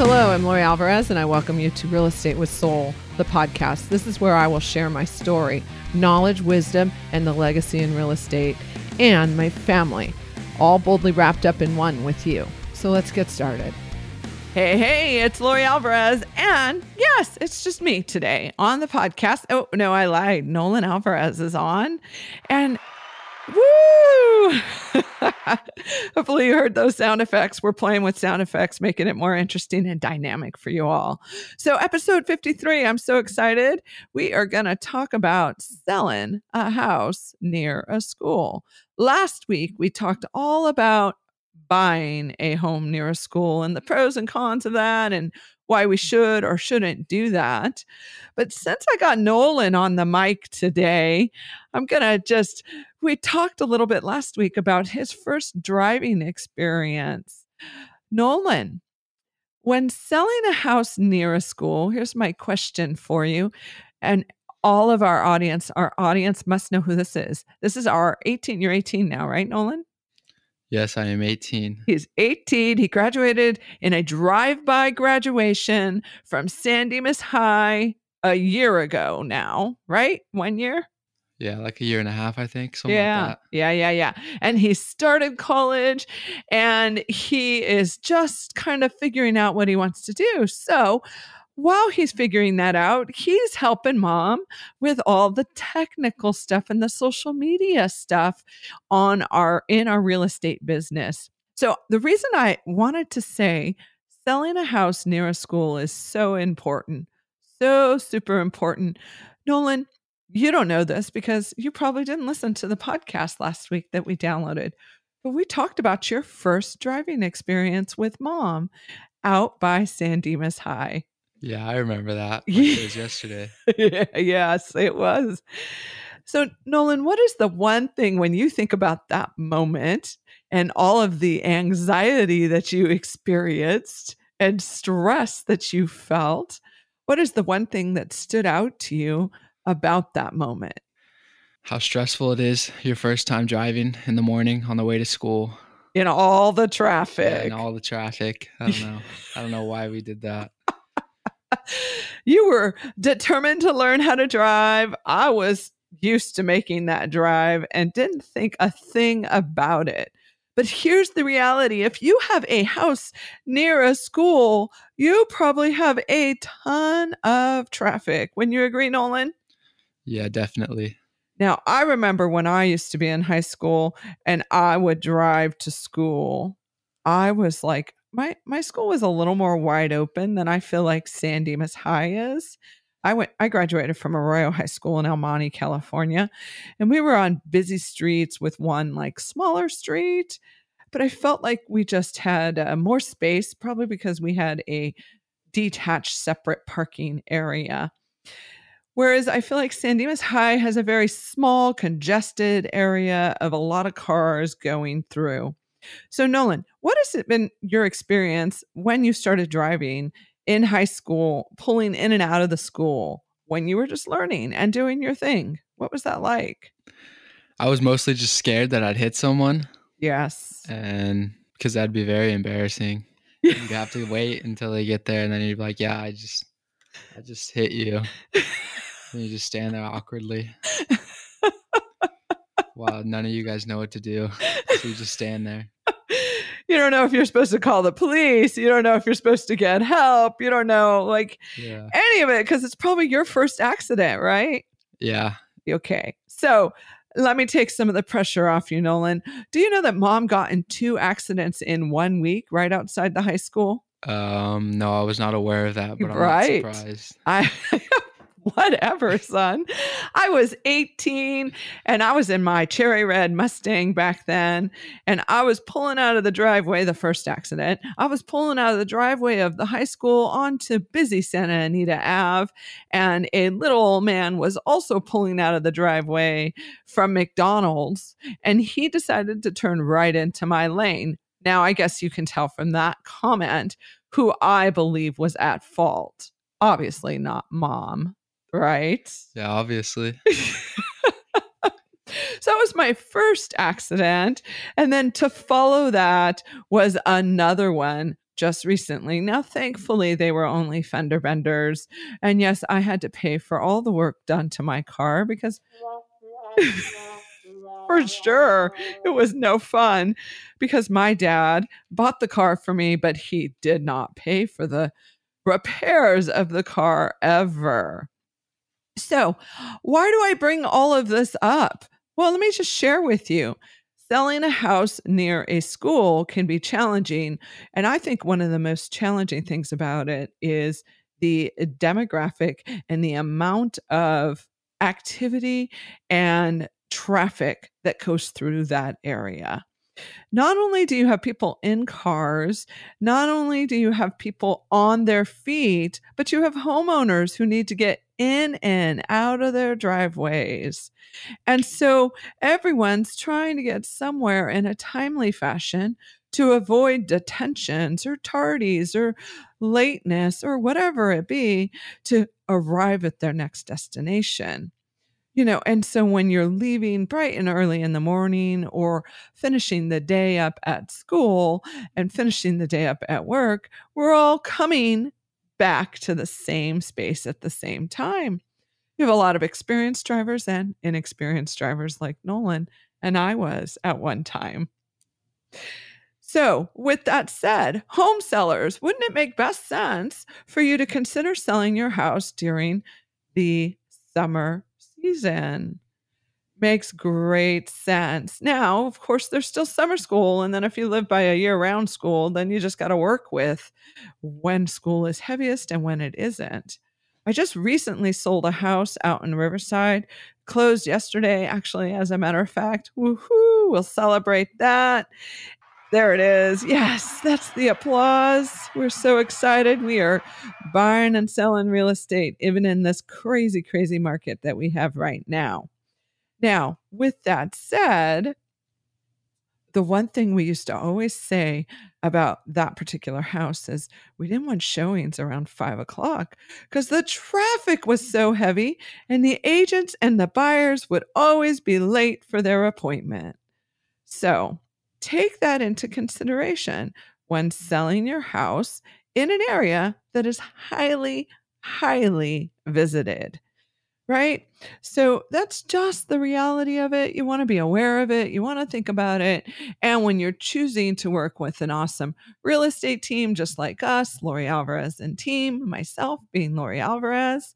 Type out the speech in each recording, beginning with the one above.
hello. I'm Lori Alvarez, and I welcome you to Real Estate with Soul, the podcast. This is where I will share my story, knowledge, wisdom, and the legacy in real estate, and my family, all boldly wrapped up in one with you. So let's get started. Hey, hey, it's Lori Alvarez. And yes, it's just me today on the podcast. Oh, no, I lied. Nolan Alvarez is on. And woo! Hopefully, you heard those sound effects. We're playing with sound effects, making it more interesting and dynamic for you all. So, episode 53, I'm so excited. We are going to talk about selling a house near a school. Last week, we talked all about buying a home near a school and the pros and cons of that and why we should or shouldn't do that. But since I got Nolan on the mic today, I'm going to just, we talked a little bit last week about his first driving experience. Nolan, when selling a house near a school, here's my question for you. And all of our audience, our audience must know who this is. This is our 18, you're 18 now, right, Nolan? Yes, I am 18. He's 18. He graduated in a drive by graduation from San Dimas High a year ago now, right? One year? Yeah, like a year and a half, I think. Something yeah. like Yeah, yeah, yeah. And he started college and he is just kind of figuring out what he wants to do. So, while he's figuring that out, he's helping mom with all the technical stuff and the social media stuff on our in our real estate business. So the reason I wanted to say selling a house near a school is so important. So super important. Nolan, you don't know this because you probably didn't listen to the podcast last week that we downloaded. But we talked about your first driving experience with mom out by San Dimas High. Yeah, I remember that. Like it was yesterday. yes, it was. So, Nolan, what is the one thing when you think about that moment and all of the anxiety that you experienced and stress that you felt? What is the one thing that stood out to you about that moment? How stressful it is your first time driving in the morning on the way to school. In all the traffic. Yeah, in all the traffic. I don't know. I don't know why we did that you were determined to learn how to drive. I was used to making that drive and didn't think a thing about it. But here's the reality if you have a house near a school, you probably have a ton of traffic. When you agree, Nolan? Yeah, definitely. Now, I remember when I used to be in high school and I would drive to school, I was like, my my school was a little more wide open than I feel like San Dimas High is. I went I graduated from Arroyo High School in El Monte, California, and we were on busy streets with one like smaller street, but I felt like we just had uh, more space probably because we had a detached separate parking area. Whereas I feel like San Dimas High has a very small, congested area of a lot of cars going through. So, Nolan, what has it been your experience when you started driving in high school, pulling in and out of the school when you were just learning and doing your thing? What was that like? I was mostly just scared that I'd hit someone. Yes. And because that'd be very embarrassing. You'd have to wait until they get there and then you'd be like, yeah, I just, I just hit you. and you just stand there awkwardly. Wow, none of you guys know what to do. So you just stand there. you don't know if you're supposed to call the police. You don't know if you're supposed to get help. You don't know like yeah. any of it because it's probably your first accident, right? Yeah. Okay. So let me take some of the pressure off you, Nolan. Do you know that mom got in two accidents in one week right outside the high school? Um, no, I was not aware of that, but I'm right. not surprised. I whatever, son. I was 18 and I was in my cherry red Mustang back then. And I was pulling out of the driveway, the first accident. I was pulling out of the driveway of the high school onto busy Santa Anita Ave. And a little old man was also pulling out of the driveway from McDonald's. And he decided to turn right into my lane. Now, I guess you can tell from that comment who I believe was at fault obviously not mom right? Yeah, obviously. so that was my first accident. And then to follow that was another one just recently. Now, thankfully, they were only fender benders. And yes, I had to pay for all the work done to my car because for sure it was no fun because my dad bought the car for me, but he did not pay for the repairs of the car ever. So, why do I bring all of this up? Well, let me just share with you. Selling a house near a school can be challenging. And I think one of the most challenging things about it is the demographic and the amount of activity and traffic that goes through that area. Not only do you have people in cars, not only do you have people on their feet, but you have homeowners who need to get in and out of their driveways. And so everyone's trying to get somewhere in a timely fashion to avoid detentions or tardies or lateness or whatever it be to arrive at their next destination you know and so when you're leaving bright and early in the morning or finishing the day up at school and finishing the day up at work we're all coming back to the same space at the same time. You have a lot of experienced drivers and inexperienced drivers like nolan and i was at one time. So, with that said, home sellers, wouldn't it make best sense for you to consider selling your house during the summer season. Makes great sense. Now, of course, there's still summer school. And then if you live by a year round school, then you just got to work with when school is heaviest and when it isn't. I just recently sold a house out in Riverside, closed yesterday, actually, as a matter of fact. Woohoo! We'll celebrate that. There it is. Yes, that's the applause. We're so excited. We are buying and selling real estate, even in this crazy, crazy market that we have right now. Now, with that said, the one thing we used to always say about that particular house is we didn't want showings around five o'clock because the traffic was so heavy and the agents and the buyers would always be late for their appointment. So, take that into consideration when selling your house in an area that is highly, highly visited. Right. So that's just the reality of it. You want to be aware of it. You want to think about it. And when you're choosing to work with an awesome real estate team, just like us, Lori Alvarez and team, myself being Lori Alvarez,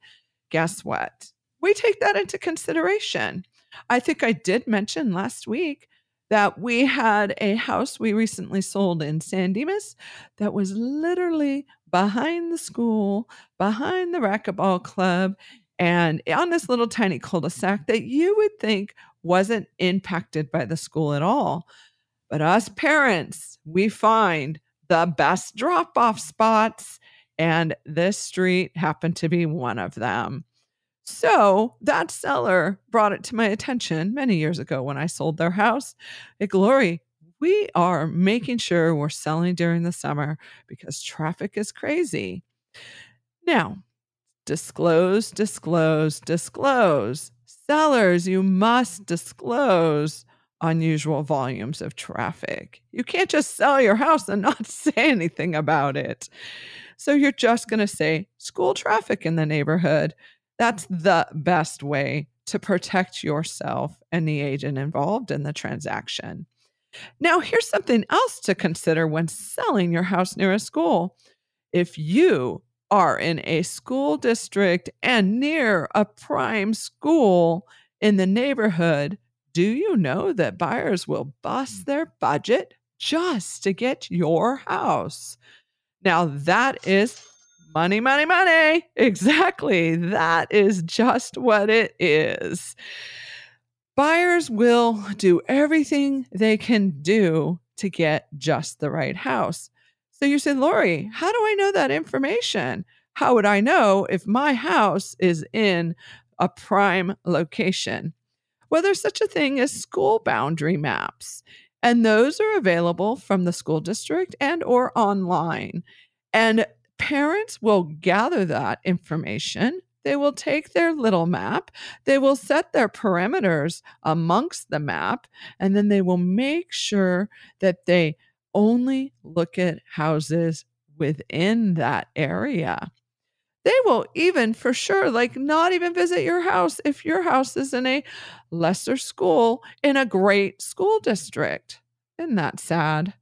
guess what? We take that into consideration. I think I did mention last week that we had a house we recently sold in San Dimas that was literally behind the school, behind the racquetball club, and on this little tiny cul de sac that you would think wasn't impacted by the school at all. But us parents, we find the best drop off spots, and this street happened to be one of them. So that seller brought it to my attention many years ago when I sold their house. At Glory, we are making sure we're selling during the summer because traffic is crazy. Now, disclose, disclose, disclose. Sellers, you must disclose unusual volumes of traffic. You can't just sell your house and not say anything about it. So you're just going to say school traffic in the neighborhood that's the best way to protect yourself and the agent involved in the transaction. Now, here's something else to consider when selling your house near a school. If you are in a school district and near a prime school in the neighborhood, do you know that buyers will bust mm. their budget just to get your house? Now, that is Money, money, money. Exactly. That is just what it is. Buyers will do everything they can do to get just the right house. So you said, Lori, how do I know that information? How would I know if my house is in a prime location? Well, there's such a thing as school boundary maps, and those are available from the school district and or online. And parents will gather that information. They will take their little map, they will set their perimeters amongst the map, and then they will make sure that they only look at houses within that area. They will even for sure, like, not even visit your house if your house is in a lesser school in a great school district. Isn't that sad?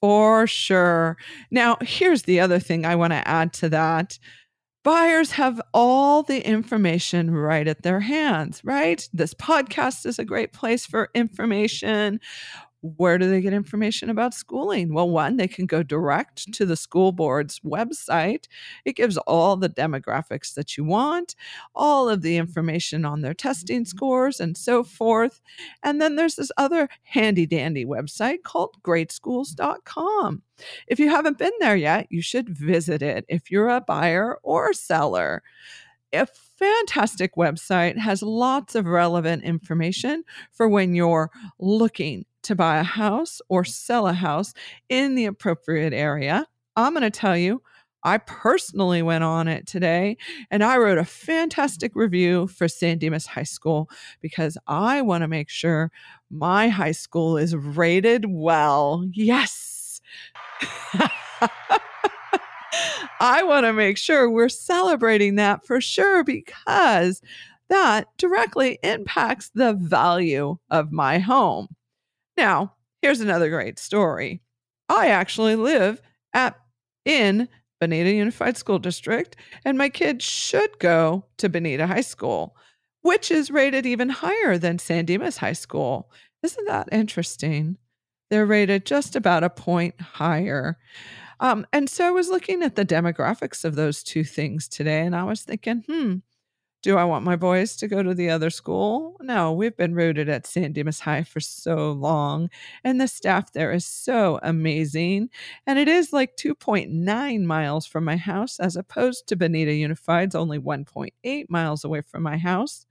For sure. Now, here's the other thing I want to add to that. Buyers have all the information right at their hands, right? This podcast is a great place for information where do they get information about schooling? Well, one, they can go direct mm. to the school board's website. It gives all the demographics that you want, all of the mm. information on their testing mm-hmm. scores, and so forth. And then there's this other handy dandy website called mm. greatschools.com. If you haven't been there yet, you should visit it if you're a buyer or seller a fantastic website has lots of relevant information for when you're looking to buy a house or sell a house in the appropriate area. I'm going to tell you, I personally went on it today and I wrote a fantastic review for San Dimas High School because I want to make sure my high school is rated well. Yes. I want to make sure we're celebrating that for sure because that directly impacts the value of my home. Now, here's another great story. I actually live at in Bonita Unified School District, and my kids should go to Bonita High School, which is rated even higher than San Dimas High School. Isn't that interesting? They're rated just about a point higher. Um, and so I was looking at the demographics of those two things today, and I was thinking, hmm, do I want my boys to go to the other school? No, we've been rooted at San Dimas High for so long, and the staff there is so amazing. And it is like 2.9 miles from my house, as opposed to Bonita Unified's only 1.8 miles away from my house.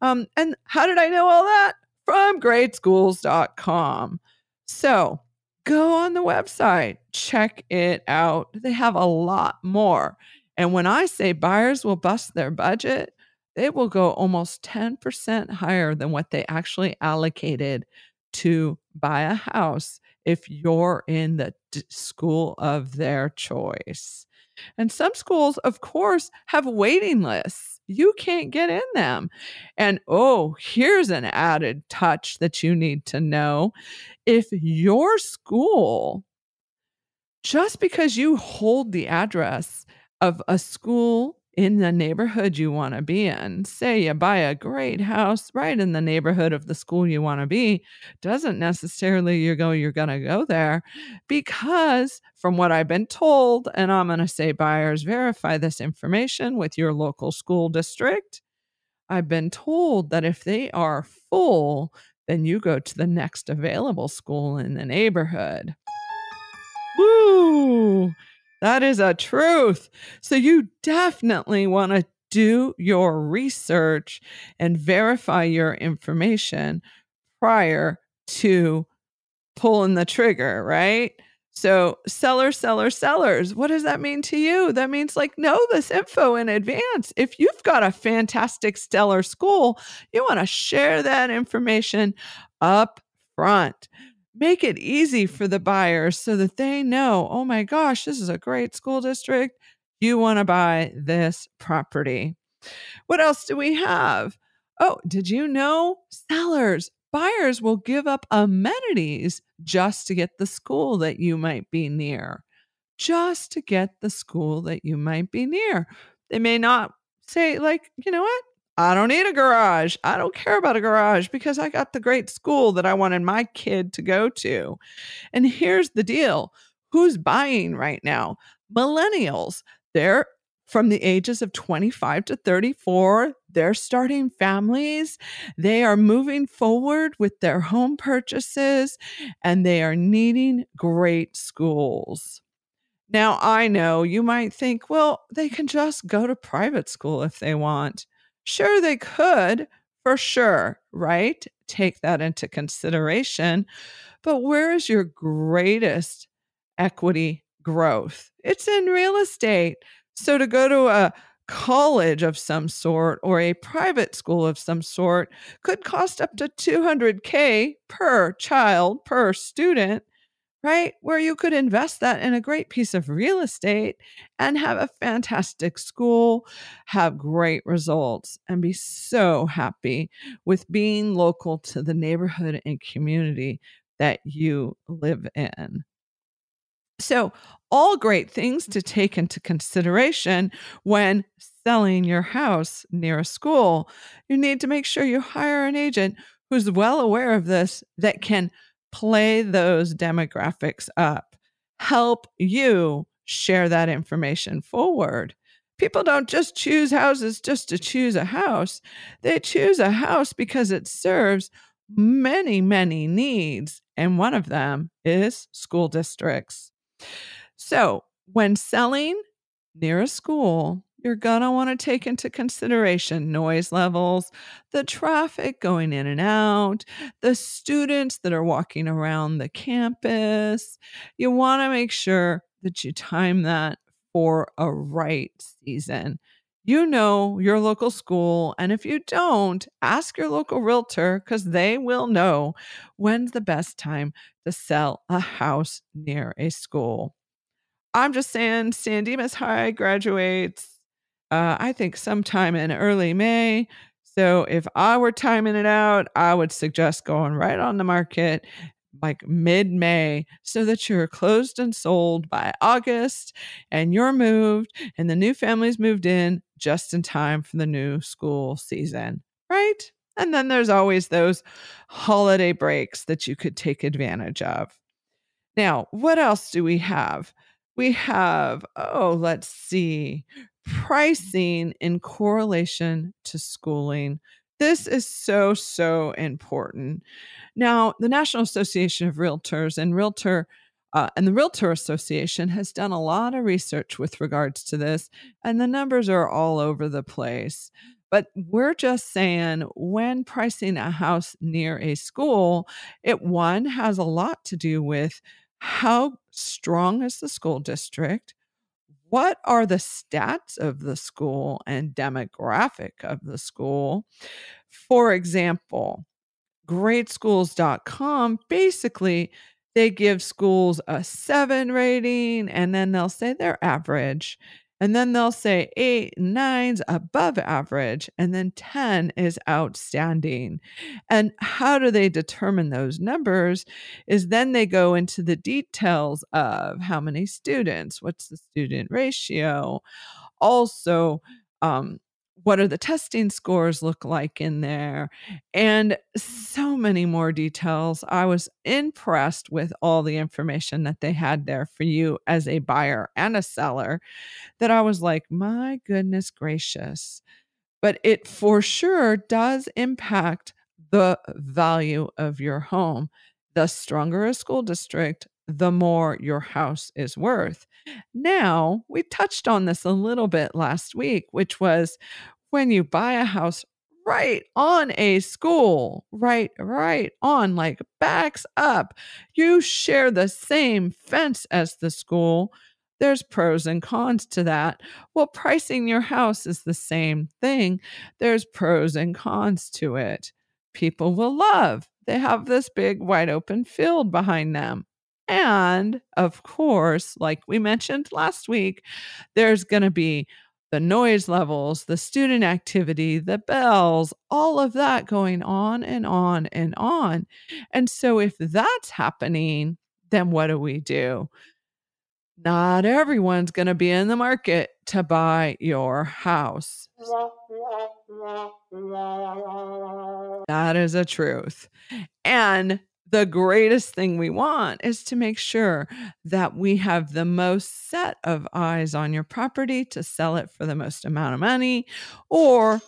Um, and how did I know all that? From greatschools.com. So go on the website, check it out. They have a lot more. And when I say buyers will bust their budget, it will go almost 10% higher than what they actually allocated to buy a house if you're in the d- school of their choice. And some schools, of course, have waiting lists. You can't get in them. And oh, here's an added touch that you need to know. If your school, just because you hold the address of a school in the neighborhood you want to be in. Say you buy a great house right in the neighborhood of the school you want to be, doesn't necessarily you go you're going to go there because from what I've been told and I'm going to say buyers verify this information with your local school district. I've been told that if they are full, then you go to the next available school in the neighborhood. Woo! That is a truth. So you definitely want to do your research and verify your information prior to pulling the trigger, right? So, seller, seller, sellers, what does that mean to you? That means like know this info in advance. If you've got a fantastic stellar school, you want to share that information up front make it easy for the buyers so that they know, oh my gosh, this is a great school district. You want to buy this property. What else do we have? Oh, did you know sellers, buyers will give up amenities just to get the school that you might be near? Just to get the school that you might be near. They may not say, like, you know what? I don't need a garage. I don't care about a garage because I got the great school that I wanted my kid to go to. And here's the deal who's buying right now? Millennials. They're from the ages of 25 to 34. They're starting families. They are moving forward with their home purchases and they are needing great schools. Now, I know you might think, well, they can just go to private school if they want. Sure, they could, for sure, right? Take that into consideration. But where is your greatest equity growth? It's in real estate. So to go to a college of some sort or a private school of some sort could cost up to 200K per child, per student. Right? Where you could invest that in a great piece of real estate and have a fantastic school, have great results, and be so happy with being local to the neighborhood and community that you live in. So, all great things to take into consideration when selling your house near a school. You need to make sure you hire an agent who's well aware of this that can play those demographics up, help you share that information forward. People don't just choose houses just to choose a house. They choose a house because it serves many, many needs. And one of them is school districts. So, when selling near a school, you're going to want to take into consideration noise levels, the traffic going in and out, the students that are walking around the campus. You want to make sure that you time that for a right season. You know your local school, and if you don't, ask your local realtor because they will know when's the best time to sell a house near a school. I'm just saying, San Dimas High graduates uh, I think sometime in early May. So if I were timing it out, I would suggest going right on the market like mid May so that you're closed and sold by August and you're moved and the new family's moved in just in time for the new school season, right? And then there's always those holiday breaks that you could take advantage of. Now, what else do we have? We have, oh, let's see, pricing in correlation to schooling. This is so, so important. Now, the National Association of Realtors and Realtor uh, and the Realtor Association has done a lot of research with regards to this, and the numbers are all over the place. But we're just saying when pricing a house near a school, it one has a lot to do with how strong is the school district? What are the stats of the school and demographic of the school? For example, greatschools.com basically they give schools a 7 rating and then they'll say they're average and then they'll say eight, nine's above average, and then 10 is outstanding. And how do they determine those numbers? Is then they go into the details of how many students, what's the student ratio, also, um, what are the testing scores look like in there and so many more details. I was impressed with all the information that they had there for you as a buyer and a seller that i was like my goodness gracious. But it for sure does impact the value of your home. The stronger a school district the more your house is worth. Now, we touched on this a little bit last week, which was when you buy a house right on a school, right, right on, like backs up, you share the same fence as the school. There's pros and cons to that. Well, pricing your house is the same thing. There's pros and cons to it. People will love. They have this big wide open field behind them. And of course, like we mentioned last week, there's going to be the noise levels, the student activity, the bells, all of that going on and on and on. And so, if that's happening, then what do we do? Not everyone's going to be in the market to buy your house. That is a truth. And the greatest thing we want is to make sure that we have the most set of eyes on your property to sell it for the most amount of money or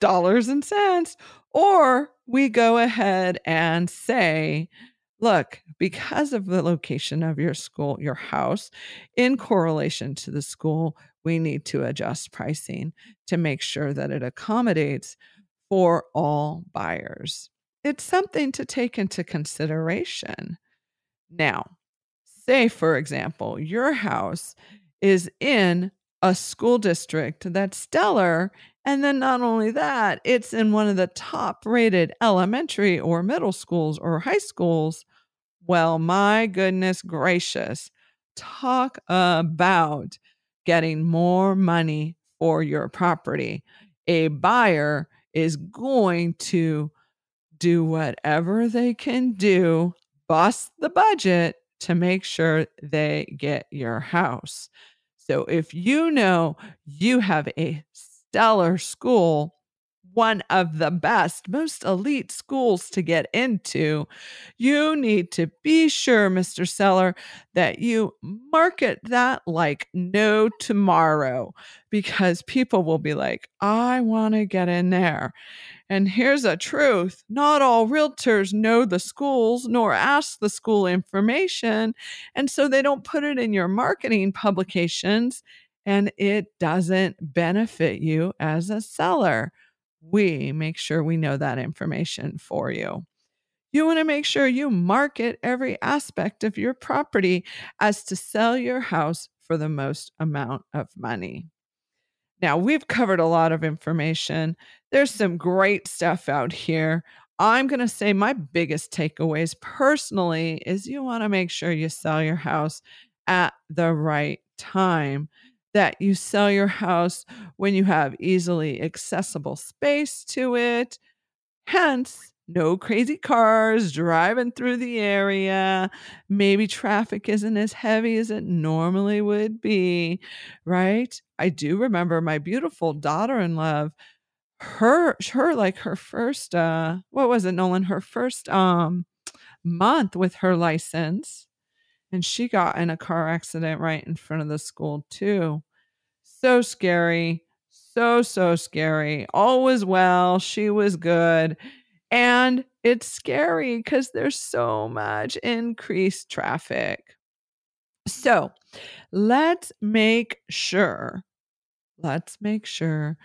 dollars and cents. Or we go ahead and say, look, because of the location of your school, your house, in correlation to the school, we need to adjust pricing to make sure that it accommodates for all buyers it's something to take into consideration. Now, say, for example, your house is in a school district that's stellar. And then not only that, it's in one of the top rated elementary or middle schools or high schools. Well, my goodness gracious. Talk about getting more money for your property. A buyer is going to do whatever they can do, bust the budget to make sure they get your house. So if you know you have a stellar school, one of the best, most elite schools to get into, you need to be sure, Mr. Seller, that you market that like no tomorrow because people will be like, I want to get in there. And here's a truth not all realtors know the schools nor ask the school information. And so they don't put it in your marketing publications, and it doesn't benefit you as a seller. We make sure we know that information for you. You want to make sure you market every aspect of your property as to sell your house for the most amount of money. Now, we've covered a lot of information. There's some great stuff out here. I'm going to say my biggest takeaways personally is you want to make sure you sell your house at the right time, that you sell your house when you have easily accessible space to it. Hence, no crazy cars driving through the area. Maybe traffic isn't as heavy as it normally would be, right? I do remember my beautiful daughter in love her her like her first uh what was it Nolan her first um month with her license and she got in a car accident right in front of the school too. So scary. So so scary. All was well. She was good. And it's scary because there's so much increased traffic. So let's make sure, let's make sure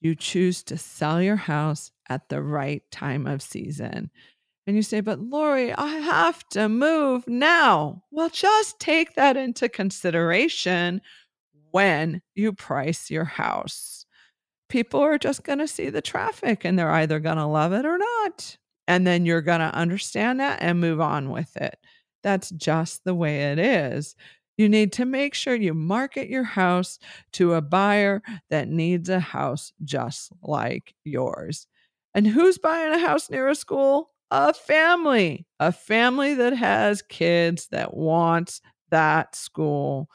you choose to sell your house at the right time of season. And you say, but Lori, I have to move now. Well, just take that into consideration when you price your house people are just going to see the traffic and they're either going to love it or not. And then you're going to understand that and move on with it. That's just the way it is. You need to make sure you market your house to a buyer that needs a house just like yours. And who's buying a house near a school? A family, a family that has kids that wants that school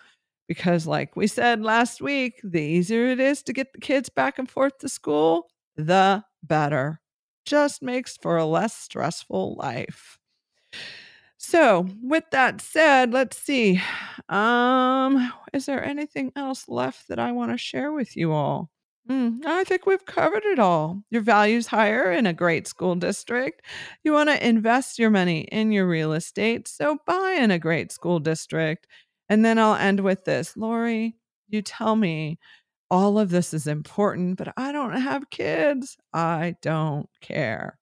because like we said last week the easier it is to get the kids back and forth to school the better just makes for a less stressful life so with that said let's see um is there anything else left that i want to share with you all Mm, I think we've covered it all. Your value's higher in a great school district. You want to invest your money in your real estate, so buy in a great school district. And then I'll end with this Lori, you tell me all of this is important, but I don't have kids. I don't care.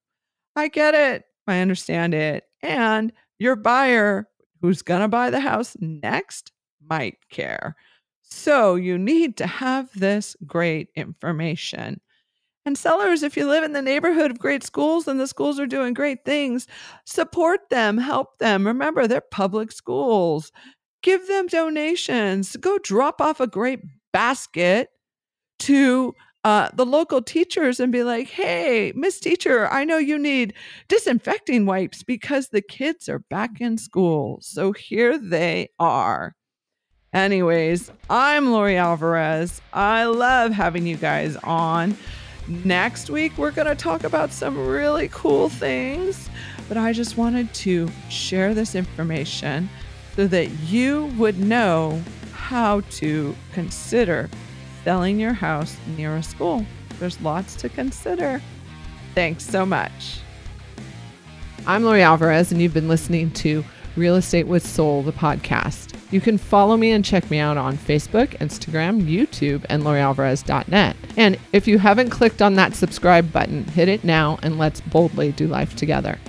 I get it. I understand it. And your buyer who's going to buy the house next might care. So you need to have this great information. And sellers, if you live in the neighborhood of great schools and the schools are doing great things, support them, help them. Remember, they're public schools give them donations, go drop off a great basket to uh, the local teachers and be like, hey, Miss Teacher, I know you need disinfecting wipes because the kids are back in school. So here they are. Anyways, I'm Lori Alvarez. I love having you guys on. Next week, we're going to talk about some really cool things, but I just wanted to share this information so that you would know how to consider selling your house near a school. There's lots to consider. Thanks so much. I'm Lori Alvarez, and you've been listening to Real Estate with Soul, the podcast. You can follow me and check me out on Facebook, Instagram, YouTube, and LoriAlvarez.net. And if you haven't clicked on that subscribe button, hit it now and let's boldly do life together.